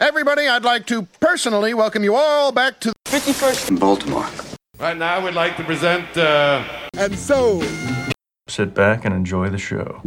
Everybody, I'd like to personally welcome you all back to 51st in Baltimore. Right now, we'd like to present. Uh... And so. Sit back and enjoy the show.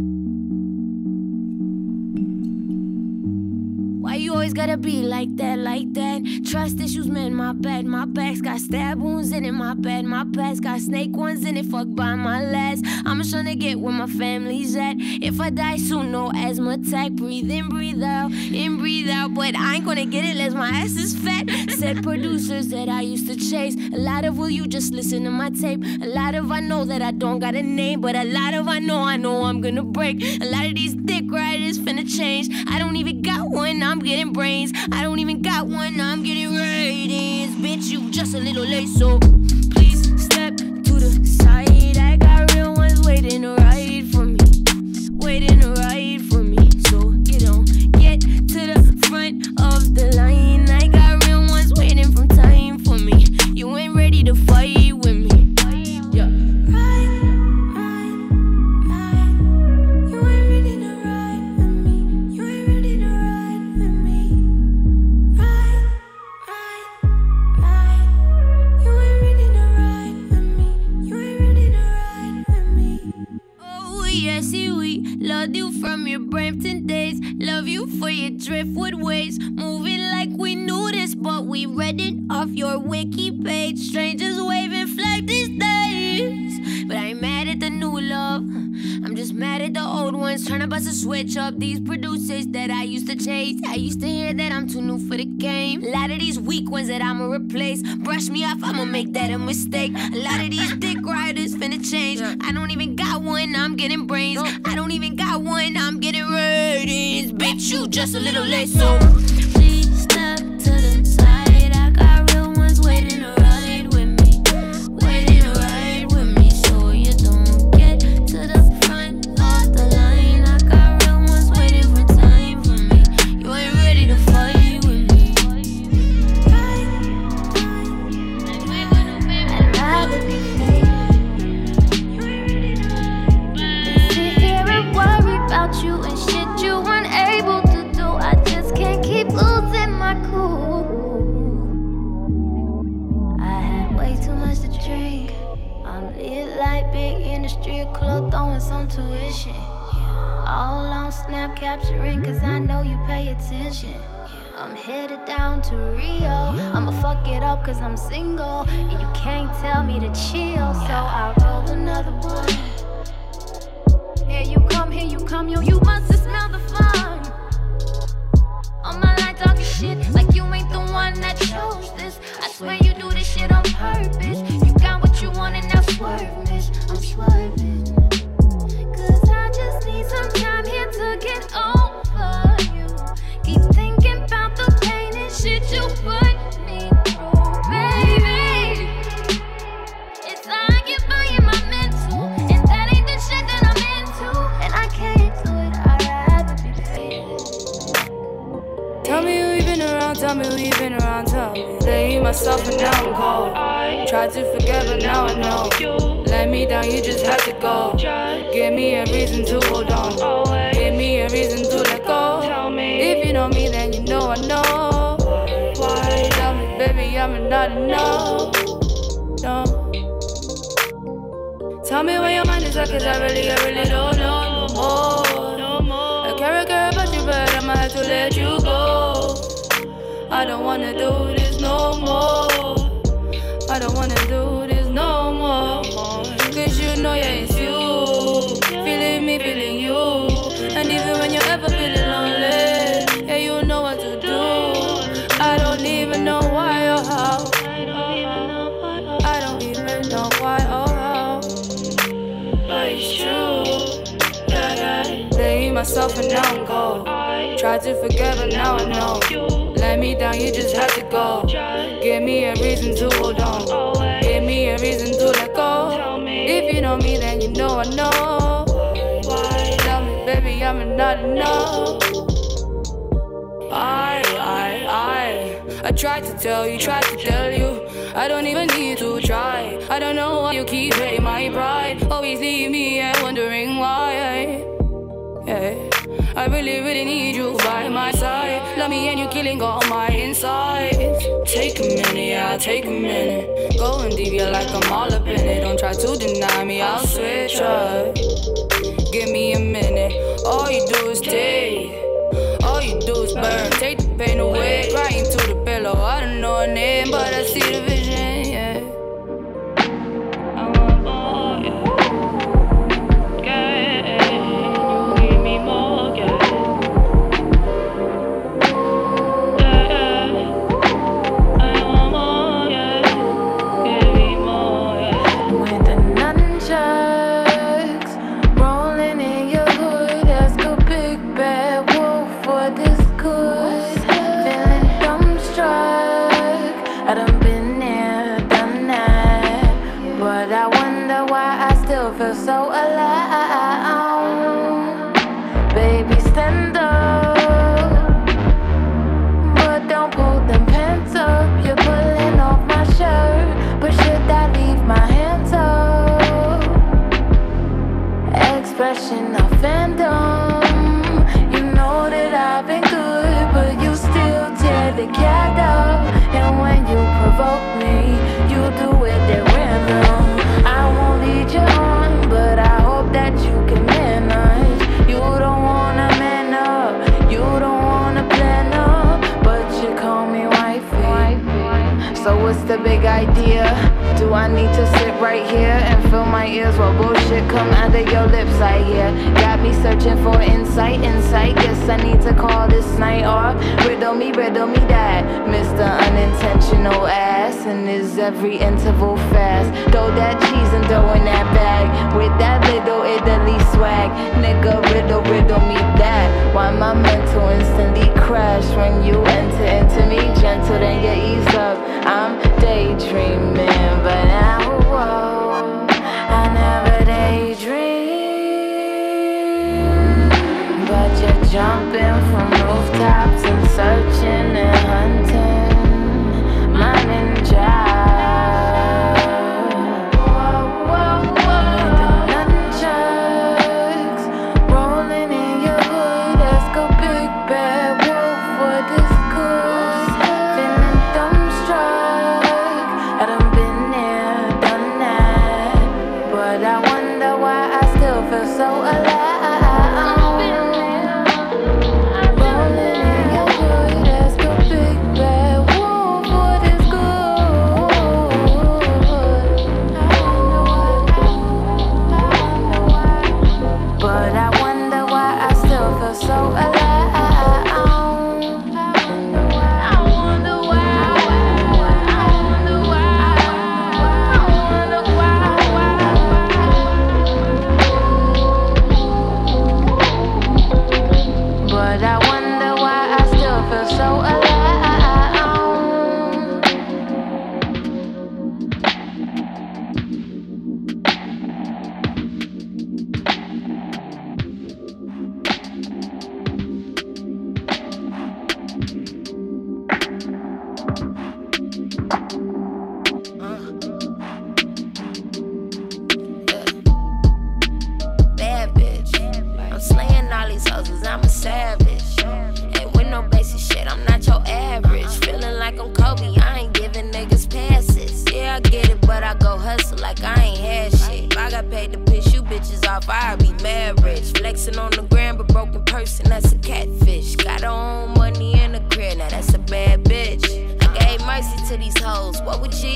Why you always gotta be like that, like that? Trust issues, man, my bad. My back's got stab wounds in it, my bad. My back's got snake ones in it, fuck by my last. I'm just trying to get where my family's at. If I die soon, no asthma attack. Breathe in, breathe out, in, breathe out. But I ain't gonna get it unless my ass is fat. Said producers that I used to chase. A lot of will you just listen to my tape. A lot of I know that I don't got a name, but a lot of I know I know I'm gonna break. A lot of these dick riders finna change. I don't even got one. I'm getting brains. I don't even got one, I'm getting ratings. Bitch, you just a little late, so waiting right for me, waiting right for me. So you don't get to the front of the line. I got real ones waiting from time for me. You ain't ready to fight Brush me off, I'ma make that a mistake. A lot of these dick riders finna change. I don't even got one, I'm getting brains. I don't even got one, I'm getting ratings. Bitch, you just a little late, so to Rio. I'ma fuck it up cause I'm single. And you can't tell me to chill. So I roll another one. Here you come, here you come, yo, you must have smelled the fun. On my line talking shit like you ain't the one that chose this. I swear you do this shit on purpose. Myself and now I'm cold. Tried to forget, but now I know. Let me down, you just had to go. Give me a reason to hold on. Give me a reason to let go. If you know me, then you know I know. Why? Tell me, baby, I'm not enough. No. Tell me where your mind is at, cause I really, I really don't know no more. No more. I care, I care about you, but I'ma have to let you go. I don't wanna do this no more. I don't wanna do this no more. Cause you know, yeah, it's you. Feeling me, feeling you. And even when you're ever feeling lonely, yeah, you know what to do. I don't even know why or how. I don't even know why or how. But it's true. Yeah, yeah. Laying myself and now I'm gone. Tried to forget, but now I know. Let me down, you just had to go. Give me a reason to hold on. Give me a reason to let go. If you know me, then you know I know. Tell me, baby, I'm not enough. I, I, I, I tried to tell you, tried to tell you. I don't even need to try. I don't know why you keep hurting my pride. Always leave me wondering why. Yeah. I really, really need you by my side. love me and you're killing all my insides. Take a minute, yeah, take a minute. Going deep, yeah, like I'm all up in it. Don't try to deny me, I'll switch up. Give me a minute. All you do is take. All you do is burn. Take the pain away. Crying to the pillow. I don't know her name, but I see the the big idea? Do I need to sit right here and fill my ears while bullshit come out of your lips? I hear. Got me searching for insight, insight. Guess I need to call this night off. Riddle me, riddle me that, Mr. Unintentional ass. And is every interval fast? Throw that cheese and throw in that bag with that little Italy swag. Nigga, riddle, riddle me that. Why my mental instantly crash when you enter into me gentle, then you ease up. I'm daydreaming, but now, whoa, jumping from rooftops and searching and hunting. My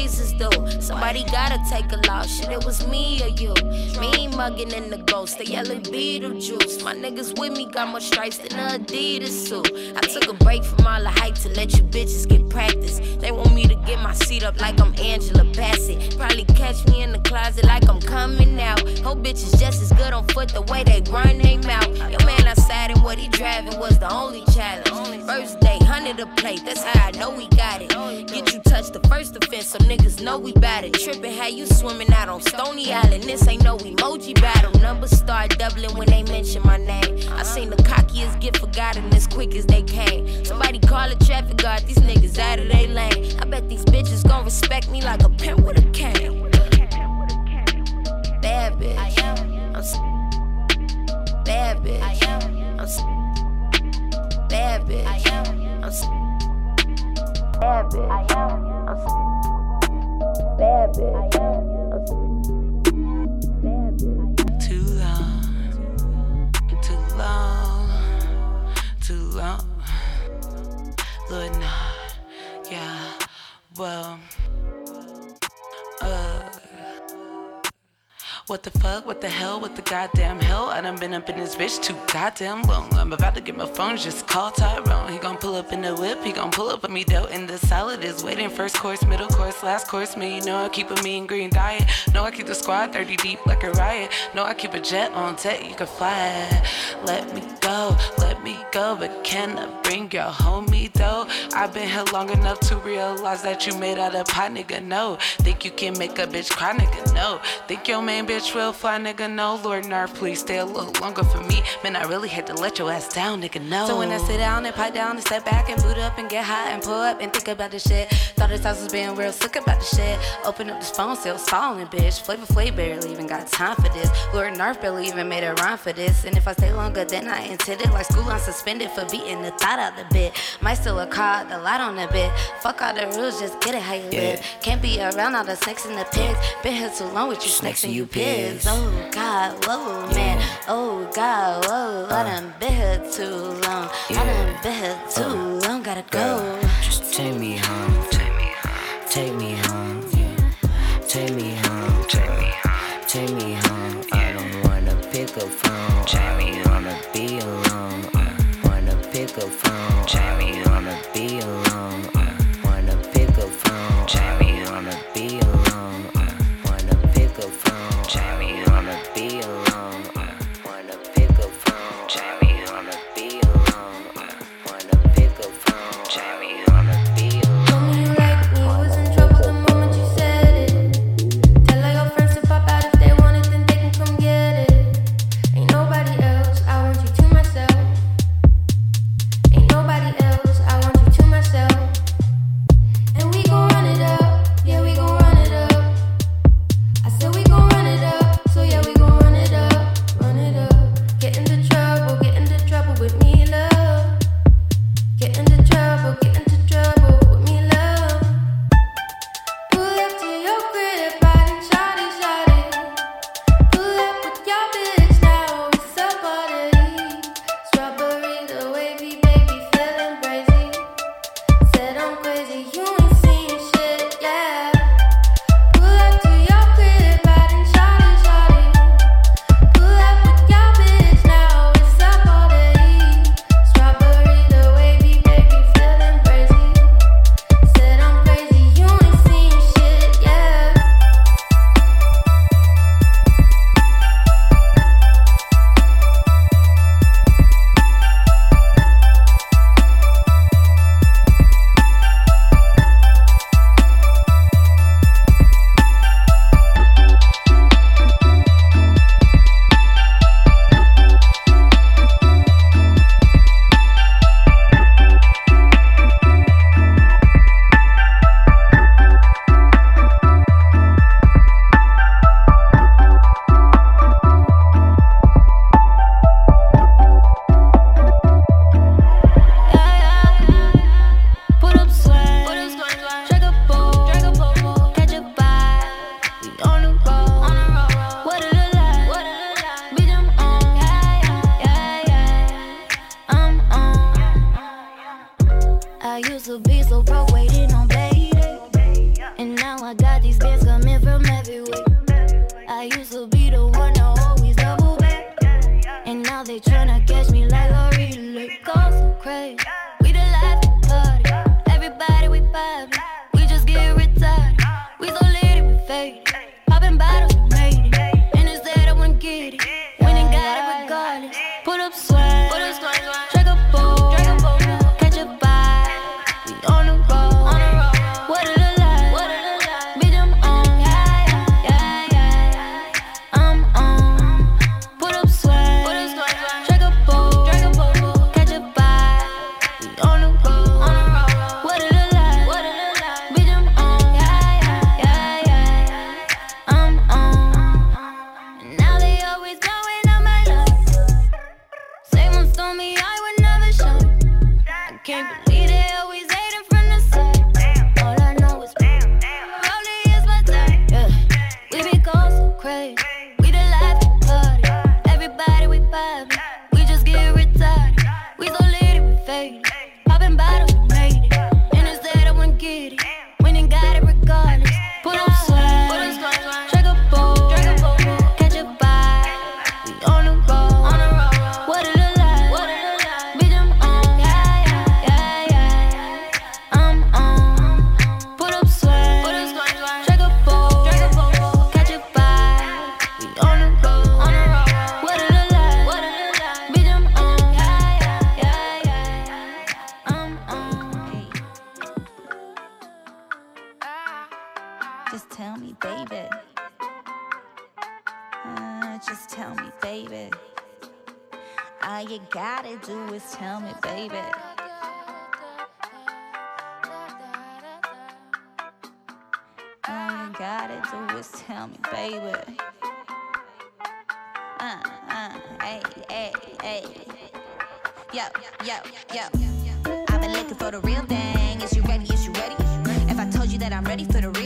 Jesus do? Somebody gotta take a loss, shit, it was me or you. Me mugging in the ghost, the yellow Beetlejuice. My niggas with me got more stripes than a Adidas suit. I took a break from all the hype to let you bitches get practice. They want me to get my seat up like I'm Angela Bassett. Probably catch me in the closet like I'm coming out. Whole bitches just as good on foot the way they run they mouth. Your man outside and what he driving was the only challenge. First day, hundred a plate, that's how I know we got it. Get you touched the first offense, so niggas know we bout it. Trippin' how you swimming out on Stony Island. This ain't no emoji battle. Numbers start doubling when they mention my name. I seen the cockiest get forgotten as quick as they came. Somebody call a traffic guard, these niggas out of they lane. I bet these bitches gon' respect me like a pimp with a cane. Bad bitch. Bad bitch. I'm s- bad bitch. I'm s- bad bitch. I am. S- bad bitch. I am. I'm s- bad bitch. Too long, too long, too long. Lord, nah, yeah, well, What the fuck? What the hell? What the goddamn hell? I done been up in this bitch too goddamn long. I'm about to get my phone, just call Tyrone. He gon' pull up in the whip, he gon' pull up on me dough. And the salad is waiting. First course, middle course, last course. Me, know I keep a mean green diet. Know I keep the squad 30 deep like a riot. Know I keep a jet on deck, you can fly. Let me go, let me go. But can I bring your homie though? I've been here long enough to realize that you made out of pie, nigga. No, think you can make a bitch cry, nigga. No, think your main bitch real fly, nigga. No, Lord Narf, please stay a little longer for me. Man, I really had to let your ass down, nigga. No. So when I sit down and pipe down and step back and boot up and get high and pull up and think about the shit. Thought this house was being real sick about the shit. Open up this phone, still stalling, bitch. Flavor Flav barely even got time for this. Lord Narf barely even made a rhyme for this. And if I stay longer than I intended, like school, I'm suspended for beating the thought out the bit. Might still a car, the light on the bit. Fuck all the rules, just get it how you live. Can't be around all the snakes and the pigs. Been here too long with you snakes and you pigs. Oh God, whoa, man. Oh God, whoa. I done been here too long. I done been here too oh, long. Gotta go. Just take me home. Take me home. Take me home. Yeah. Take me home. gotta do is tell me, baby. All you gotta do is tell me, baby. Uh, uh, hey, hey, hey. Yo, yo, yo. I've been looking for the real thing. Is you ready? Is you ready? If I told you that I'm ready for the real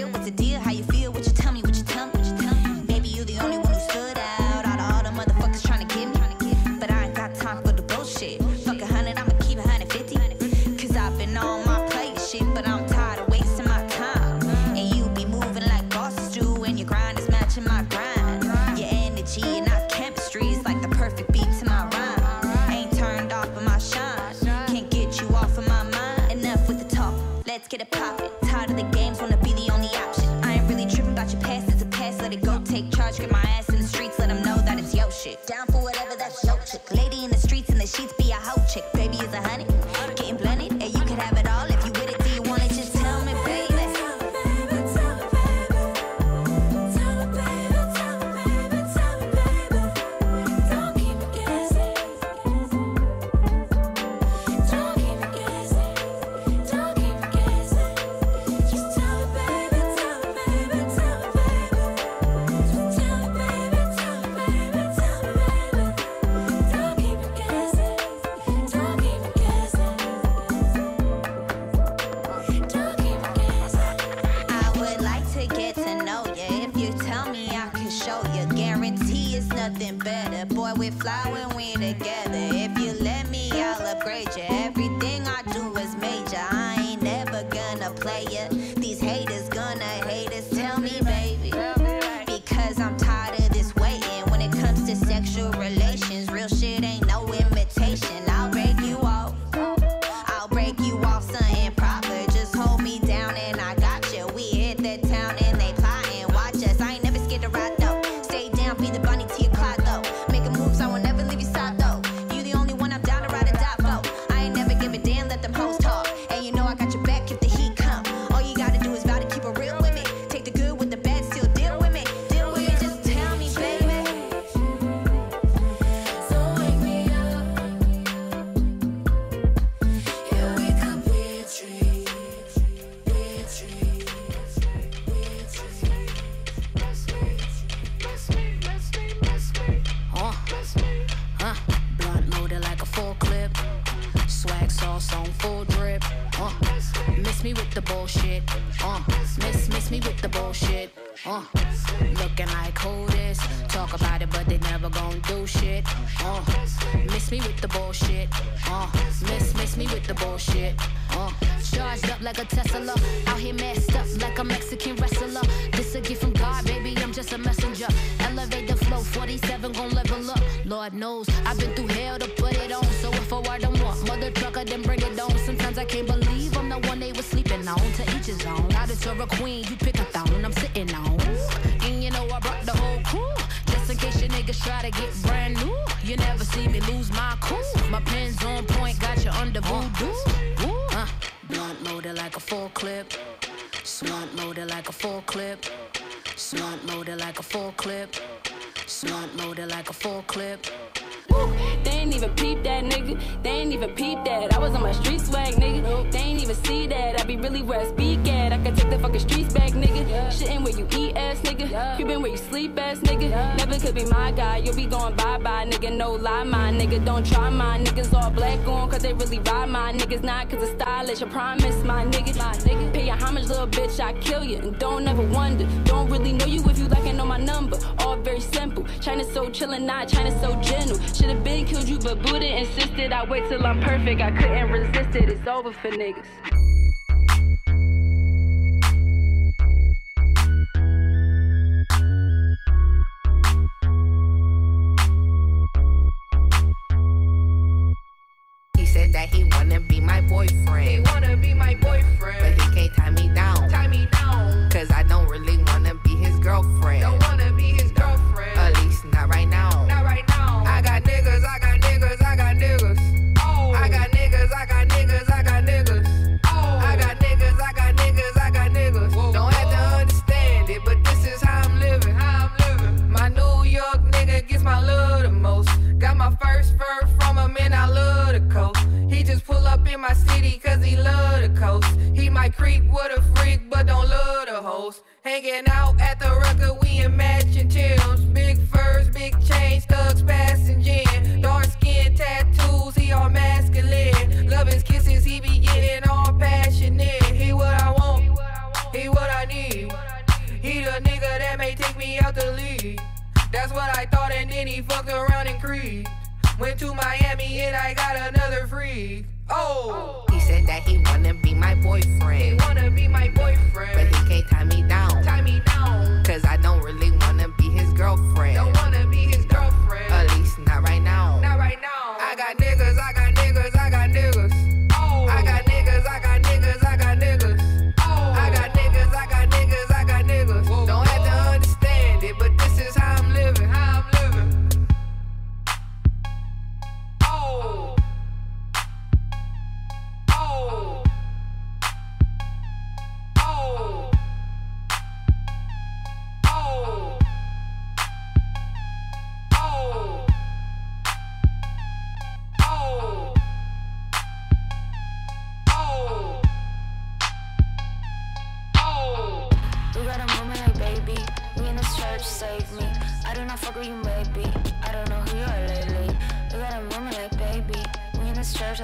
God knows. I've been through hell to put it on, so if I don't want mother trucker, then bring it on. Sometimes I can't believe I'm the one they was sleeping on. To each his own. Now that you're a queen, you pick a thong I'm sitting on. And you know I brought the whole crew, just in case your niggas try to get brown. nigga, we going bye bye, nigga, no lie, my nigga, don't try my niggas all black on, cause they really ride my niggas, not cause it's stylish. I promise my nigga, my nigga, pay your homage, little bitch, I kill you, and don't ever wonder. Don't really know you if you lacking on my number. All very simple. China so chillin', not China so gentle. Should've been killed you, but Buddha insisted I wait till I'm perfect. I couldn't resist it, it's over for niggas. Nigga that may take me out the league. That's what I thought, and then he fucked around and creep. Went to Miami and I got another freak. Oh, he said that he wanna be my boyfriend. He wanna be my boyfriend, but he can't tie me down. Tie me down, cause I don't really wanna be his girlfriend. Don't wanna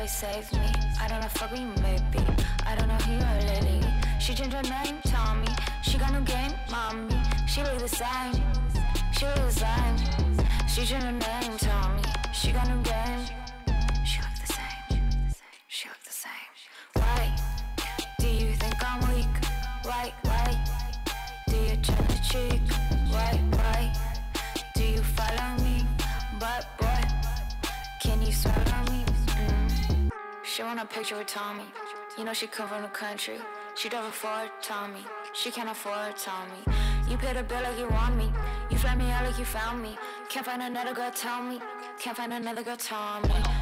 like save me. I don't know with you, maybe. I don't know are lately. She changed her name, Tommy. She got no game, mommy. She look the same. She look the same. She changed her name, Tommy. She got no game. She look the same. She look the same. Why do you think I'm weak? Why, why do you turn the cheek? She want a picture with Tommy. You know she come from the country. She don't afford Tommy. She can't afford Tommy. You pay the bill like you want me. You fly me out like you found me. Can't find another girl, tell me. Can't find another girl, me.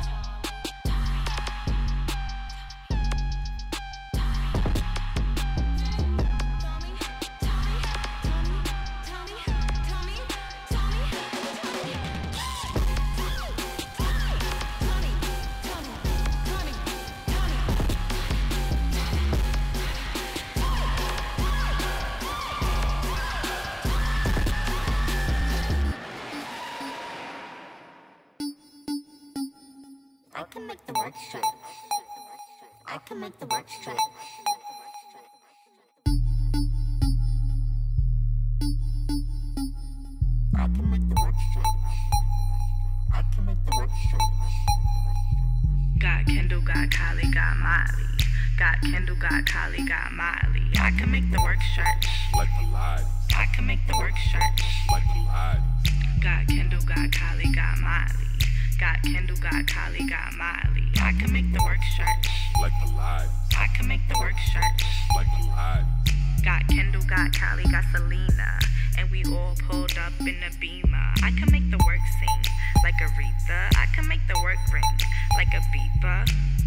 Work stretch. I can make the work stretch. I can make the work stretch. I can make the work stretch. Got Kendall, got Kylie, got Miley. Got Kendall, got Kylie, got Miley. I can make the work stretch. Like the light. I can make the work stretch. Like the light. Got Kendall, got Kylie, got Miley. Got Kendall, got Kylie, got Miley. I can make the work stretch. Like the light. I can make the work stretch. Like the light. Got Kendall, got Kylie, got Selena. And we all pulled up in a beamer. I can make the work sing like Aretha. I can make the work ring like a beeper.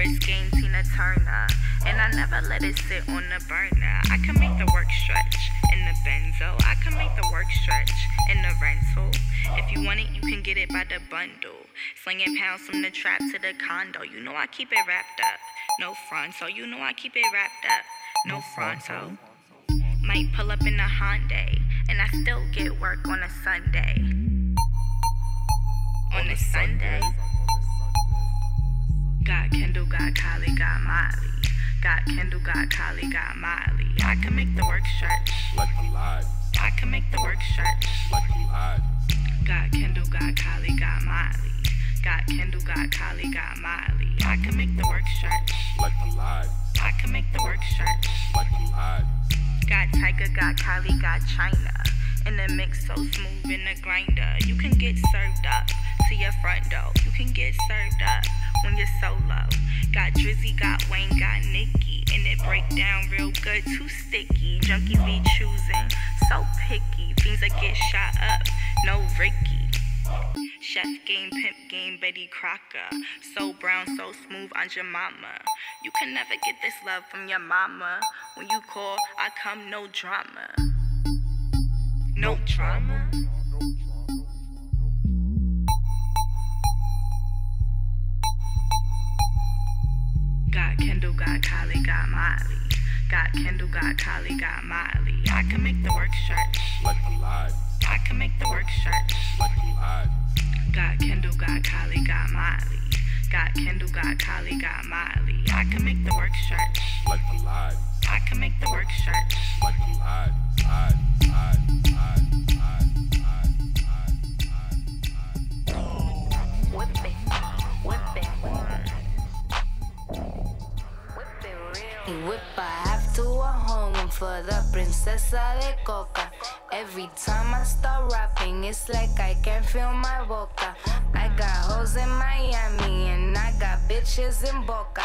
Wrist game Tina Turner. And I never let it sit on the burner. I can make the work stretch in the benzo. I can make the work stretch in the rental. If you want it, you can get it by the bundle. Slinging pounds from the trap to the condo. You know I keep it wrapped up. No front, so you know I keep it wrapped up. No fronto. Might pull up in a Hyundai, and I still get work on a Sunday. On a Sunday. Got Kendall, got Kylie, got Miley. Got Kendall, got Kylie, got Miley. I can make the work stretch. Like the light. I can make the work stretch. Like light. Got Kendall, got Kylie, got Miley. Got Kendall, got Kylie, got Miley. I can make the work stretch. Like the light. I can make the work stretch. Like the light. Got Tiger, got Kylie, got China. In the mix so smooth in the grinder. You can get served up to your front door. You can get served up when you're solo. Got Drizzy, got Wayne, got Nicki. And it break down real good, too sticky. Junkies be choosing, so picky. Things that get shot up, no Ricky. Chef game, pimp game, Betty Crocker. So brown, so smooth, on your mama. You can never get this love from your mama. When you call, I come, no drama. No drama. got Kendall, got Kylie, got Miley. Got Kendall, got Kylie, got Miley. I can make the work stretch. Like the live. I can make the work stretch. Like the live. Got Kendall, got Kylie, got Miley. Got Kendall, got Kylie, got Miley. I can make the work stretch. Like the live. I can make the work stretch. Like the live. Live. Live. Live. Whip it, whip it. Y whip I have to a home for the princesa de coca. Every time I start rapping, it's like I can feel my boca. I got hoes in Miami and I got bitches in Boca.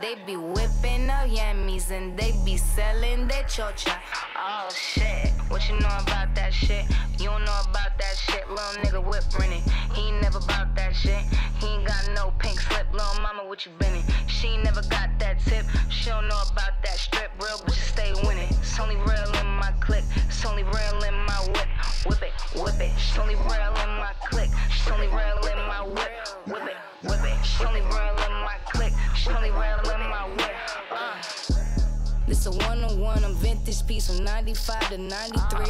They be whipping up yammies and they be selling their chocha. Oh shit, what you know about that shit? You don't know about that shit, little nigga whip renting. He ain't never about that shit. He ain't got no pink slip, little mama, what you been in? She ain't never got that tip. She don't know about that strip, real bitches stay winning. It's only real in my clique. It's only real in my whip. Whip it, whip it. It's only real in my clique. It's only real in my whip. Whip it, whip it. It's only real in my clique. In my whip. Uh. This a one-on-one, I'm vintage piece from 95 to 93.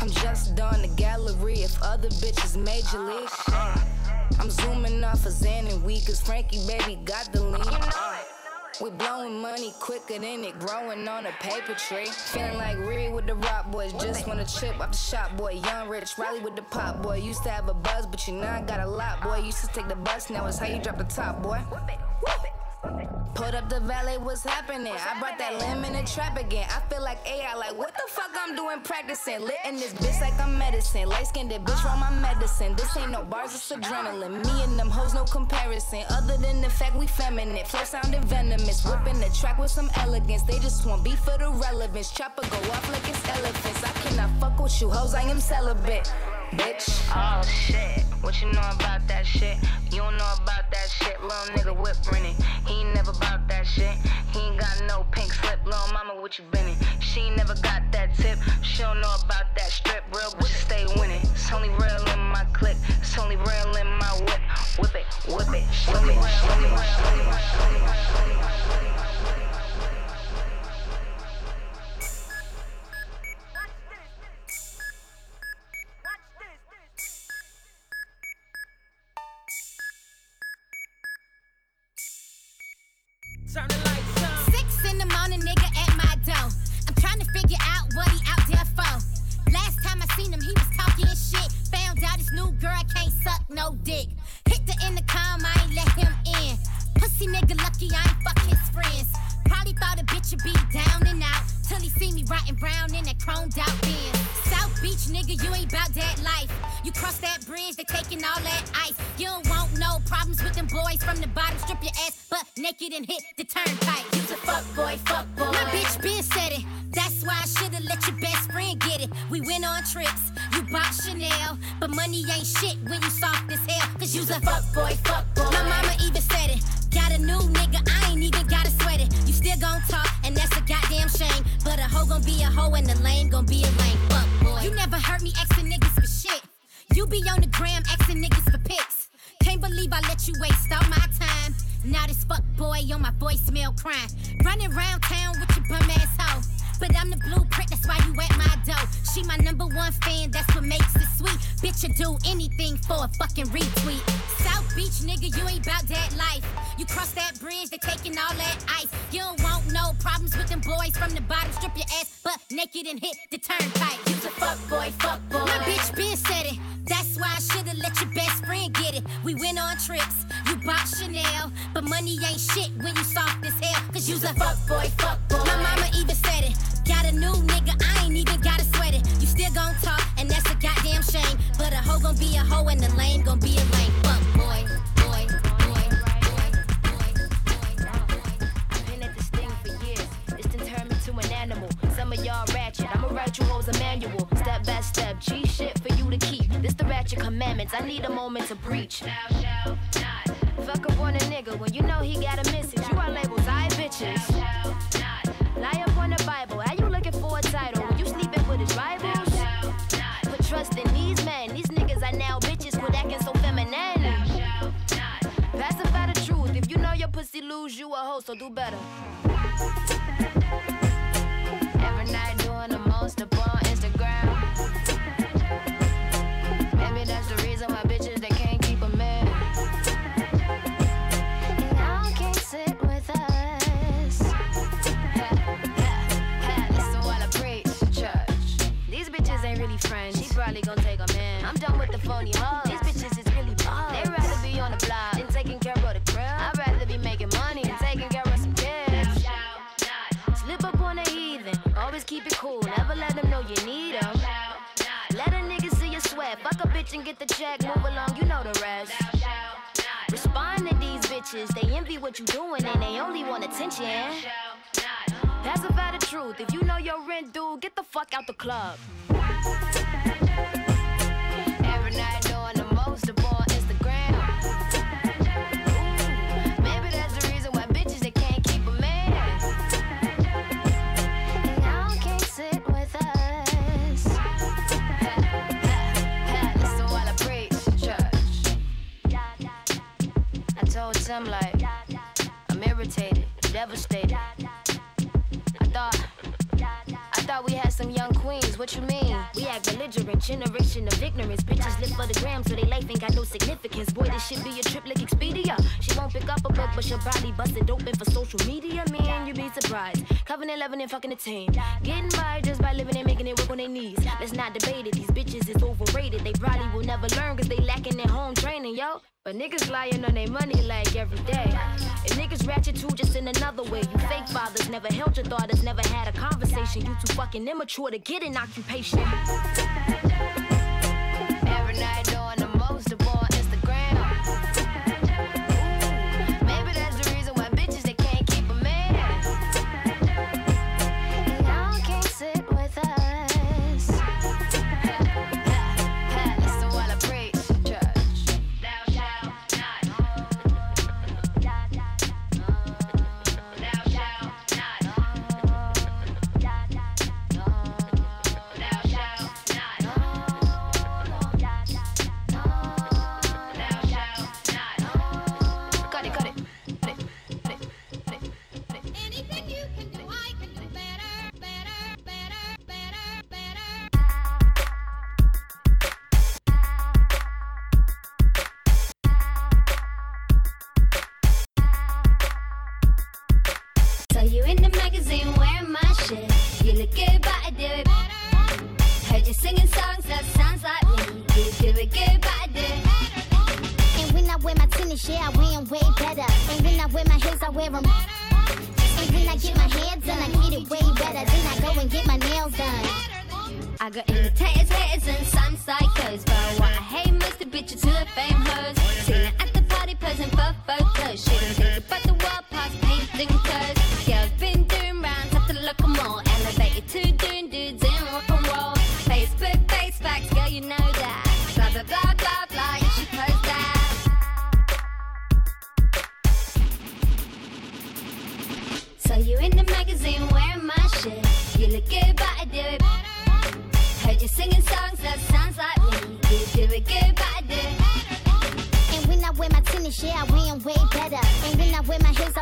I'm just done the gallery if other bitches major league. I'm zooming off of Xan and we cause Frankie baby got the lean. We blowing money quicker than it growing on a paper tree. Feeling like Reed with the rock boys, just wanna chip off the shop boy. Young Rich, Riley with the pop boy. Used to have a buzz, but you know I got a lot boy. Used to take the bus, now it's how you drop the top boy. Put up the valet, what's happening? I brought that limb in the trap again. I feel like AI, like what the fuck I'm doing practicing? Lit in this bitch like I'm medicine. Light skinned it bitch on my medicine. This ain't no bars, it's adrenaline. Me and them hoes, no comparison. Other than the fact we feminine. Flow sounding venomous. Whipping the track with some elegance. They just want beef for the relevance. Chopper go off like it's elephants. I cannot fuck with you, hoes, I am celibate. Bitch. Oh shit. What you know about that shit? You don't know about that shit. Little nigga whip renting. He ain't never about that shit. He ain't got no pink slip. Little mama, what you been in? She ain't never got that tip. She don't know about that strip. Real bitches stay winning. It's only real in my clique. It's only real in my whip. Whip it, whip it. Real, only real, only real, only real. Six You cross that bridge, they taking all that ice. You don't want no problems with them boys from the bottom. Strip your ass butt naked and hit the turnpike. You's a fuck boy, fuck boy. My bitch been said it. That's why I should've let your best friend get it. We went on trips, you bought Chanel. But money ain't shit when you soft as hell. Cause you's a fuck boy, fuck boy. My mama even said it. Got a new nigga, I ain't even gotta sweat it. You still gon' talk, and that's a goddamn shame. But a hoe gon' be a hoe, and the lame gon' be a lame. Fuck boy. You never heard me asking niggas for. You be on the gram asking niggas for pics. Can't believe I let you waste all my time. Now this fuck boy on my voicemail crying. Running around town with your bum ass hoe. But I'm the blueprint, that's why you at my door. She my number one fan, that's what makes it sweet. Bitch, you do anything for a fucking retweet. South Beach, nigga, you ain't bout that life. You cross that bridge, they taking all that ice. You don't want no problems with them boys from the bottom. Strip your ass butt naked and hit the turnpike. You's a fuck boy, fuck boy. My bitch been said it. That's why I should've let your best friend get it. We went on trips, you bought Chanel. But money ain't shit when you soft as hell. Cause you's a fuck boy, fuck boy. My mama even said it. Got a new nigga, I ain't even gotta sweat it. You still gon' talk, and that's a goddamn shame. But a hoe gon' be a hoe, and the lame gon' be a lame. Fuck boy, boy, boy, boy Been at this thing for years. It's turned me to an animal. Some of y'all ratchet. I'ma write you hoes a manual. Step by step. G shit for you to keep. This the ratchet commandments. I need a moment to preach. Thou shalt not. Fuck up on a nigga when you know he got a message. You a hoe, so do better. Every night doing the most up on Instagram. Maybe that's the reason why bitches they can't keep a man. Y'all can't sit with us. Ha, listen while I preach, church. These bitches ain't really friends. She probably gonna take a man. I'm done with the phony hoe. Bitch and get the check. Move along, you know the rest. Respond to these bitches. They envy what you doing and they only want attention. Pacify the truth. If you know your rent due, get the fuck out the club. Every night doing the most up on I told like I'm irritated, devastated. I thought, I thought we had some young queens. What you mean? We act belligerent, generation of ignorance. Bitches live for the gram, so they life ain't got no significance. Boy, this should be a trip like Expedia. She won't pick up a book, but she'll probably bust it open for social media. Man, you'd be surprised. Covenant loving and fucking a team. Getting by just by living and making it work on their knees. Let's not debate it. These bitches is overrated. They probably will never learn cause they lacking their home training, yo. But niggas lying on their money like every day. And niggas ratchet too, just in another way. You fake fathers never held your daughters, never had a conversation. You too fucking immature to get an occupation. Every night doing I got imitators, haters, and some psychos. But what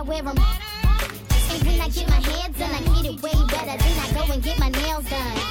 wear my heels, I wear 'em. And when I get my hair done, I get it way better. Then I go and get my nails done.